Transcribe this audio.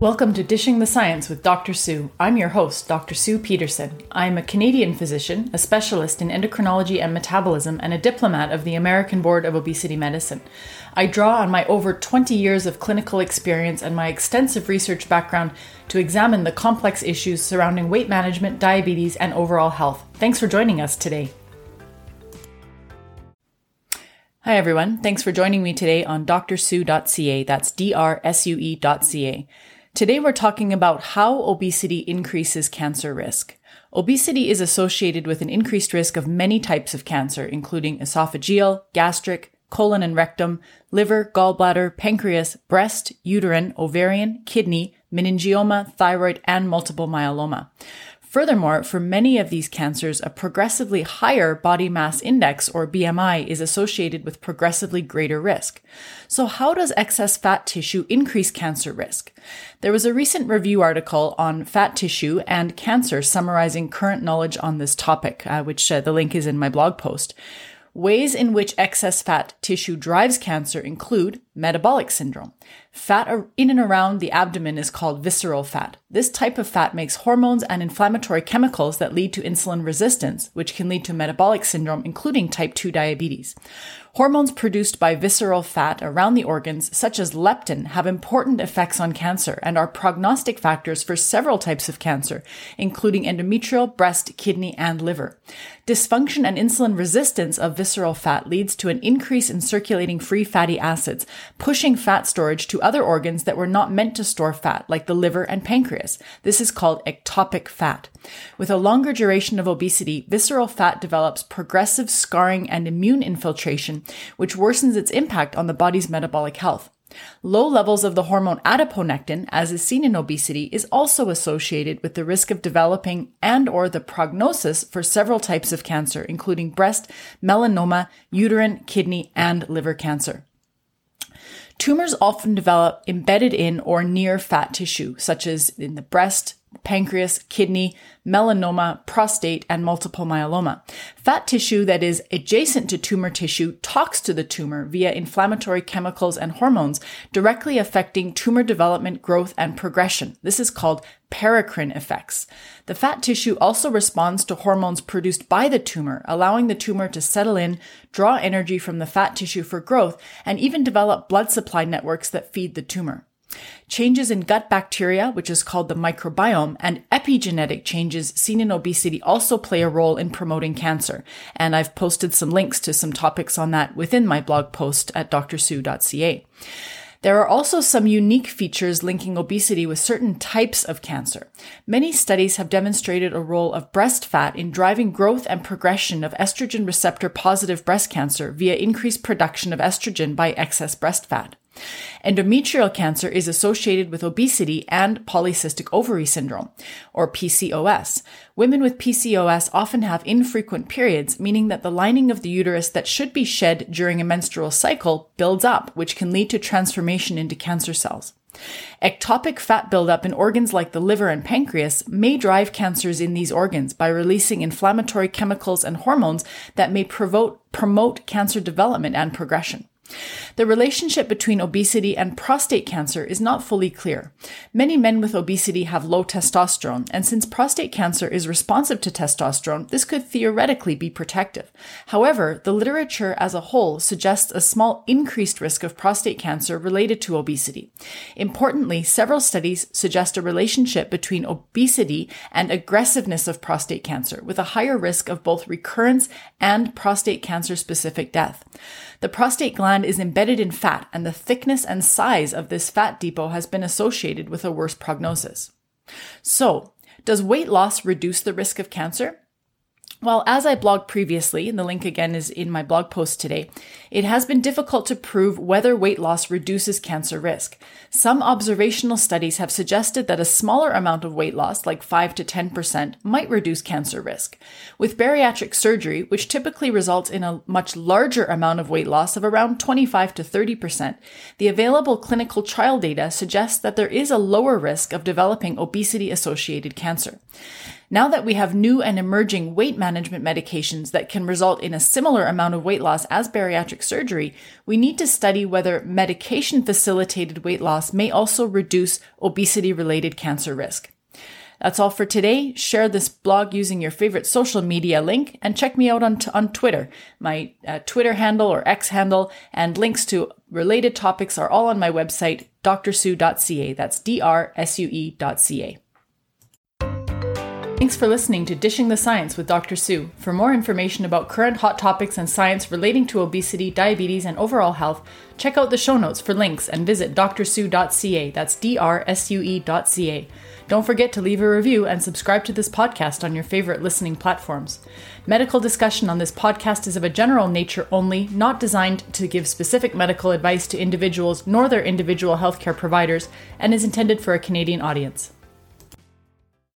Welcome to Dishing the Science with Dr. Sue. I'm your host, Dr. Sue Pedersen. I'm a Canadian physician, a specialist in endocrinology and metabolism, and a diplomat of the American Board of Obesity Medicine. I draw on my over 20 years of clinical experience and my extensive research background to examine the complex issues surrounding weight management, diabetes, and overall health. Thanks for joining us today. Hi, everyone. Thanks for joining me today on drsue.ca. That's D R S U E.ca. Today we're talking about how obesity increases cancer risk. Obesity is associated with an increased risk of many types of cancer, including esophageal, gastric, colon and rectum, liver, gallbladder, pancreas, breast, uterine, ovarian, kidney, meningioma, thyroid, and multiple myeloma. Furthermore, for many of these cancers, a progressively higher body mass index or BMI is associated with progressively greater risk. So how does excess fat tissue increase cancer risk? There was a recent review article on fat tissue and cancer summarizing current knowledge on this topic, uh, which uh, the link is in my blog post. Ways in which excess fat tissue drives cancer include metabolic syndrome. Fat in and around the abdomen is called visceral fat. This type of fat makes hormones and inflammatory chemicals that lead to insulin resistance, which can lead to metabolic syndrome, including type 2 diabetes. Hormones produced by visceral fat around the organs, such as leptin, have important effects on cancer and are prognostic factors for several types of cancer, including endometrial, breast, kidney, and liver. Dysfunction and insulin resistance of visceral fat leads to an increase in circulating free fatty acids, pushing fat storage to other organs that were not meant to store fat, like the liver and pancreas. This is called ectopic fat. With a longer duration of obesity, visceral fat develops progressive scarring and immune infiltration, which worsens its impact on the body's metabolic health. Low levels of the hormone adiponectin, as is seen in obesity, is also associated with the risk of developing and or the prognosis for several types of cancer, including breast, melanoma, uterine, kidney, and liver cancer. Tumors often develop embedded in or near fat tissue, such as in the breast, pancreas, kidney, melanoma, prostate, and multiple myeloma. Fat tissue that is adjacent to tumor tissue talks to the tumor via inflammatory chemicals and hormones, directly affecting tumor development, growth, and progression. This is called paracrine effects. The fat tissue also responds to hormones produced by the tumor, allowing the tumor to settle in, draw energy from the fat tissue for growth, and even develop blood supply networks that feed the tumor. Changes in gut bacteria, which is called the microbiome, and epigenetic changes seen in obesity also play a role in promoting cancer. And I've posted some links to some topics on that within my blog post at drsue.ca. There are also some unique features linking obesity with certain types of cancer. Many studies have demonstrated a role of breast fat in driving growth and progression of estrogen receptor positive breast cancer via increased production of estrogen by excess breast fat. Endometrial cancer is associated with obesity and polycystic ovary syndrome, or PCOS. Women with PCOS often have infrequent periods, meaning that the lining of the uterus that should be shed during a menstrual cycle builds up, which can lead to transformation into cancer cells. Ectopic fat buildup in organs like the liver and pancreas may drive cancers in these organs by releasing inflammatory chemicals and hormones that may promote, promote cancer development and progression. The relationship between obesity and prostate cancer is not fully clear. Many men with obesity have low testosterone, and since prostate cancer is responsive to testosterone, this could theoretically be protective. However, the literature as a whole suggests a small increased risk of prostate cancer related to obesity. Importantly, several studies suggest a relationship between obesity and aggressiveness of prostate cancer, with a higher risk of both recurrence and prostate cancer specific death. The prostate gland is embedded in fat, and the thickness and size of this fat depot has been associated with a worse prognosis. So, does weight loss reduce the risk of cancer? Well, as I blogged previously, and the link again is in my blog post today, it has been difficult to prove whether weight loss reduces cancer risk. Some observational studies have suggested that a smaller amount of weight loss, like 5 to 10%, might reduce cancer risk. With bariatric surgery, which typically results in a much larger amount of weight loss of around 25 to 30%, the available clinical trial data suggests that there is a lower risk of developing obesity associated cancer. Now that we have new and emerging weight management medications that can result in a similar amount of weight loss as bariatric surgery, we need to study whether medication facilitated weight loss may also reduce obesity related cancer risk. That's all for today. Share this blog using your favorite social media link and check me out on, t- on Twitter. My uh, Twitter handle or X handle and links to related topics are all on my website, drsue.ca. That's D-R-S-U-E.ca. Thanks for listening to Dishing the Science with Dr. Sue. For more information about current hot topics and science relating to obesity, diabetes, and overall health, check out the show notes for links and visit drsue.ca. That's D-R-S-U-E.ca. Don't forget to leave a review and subscribe to this podcast on your favorite listening platforms. Medical discussion on this podcast is of a general nature only, not designed to give specific medical advice to individuals nor their individual healthcare providers, and is intended for a Canadian audience.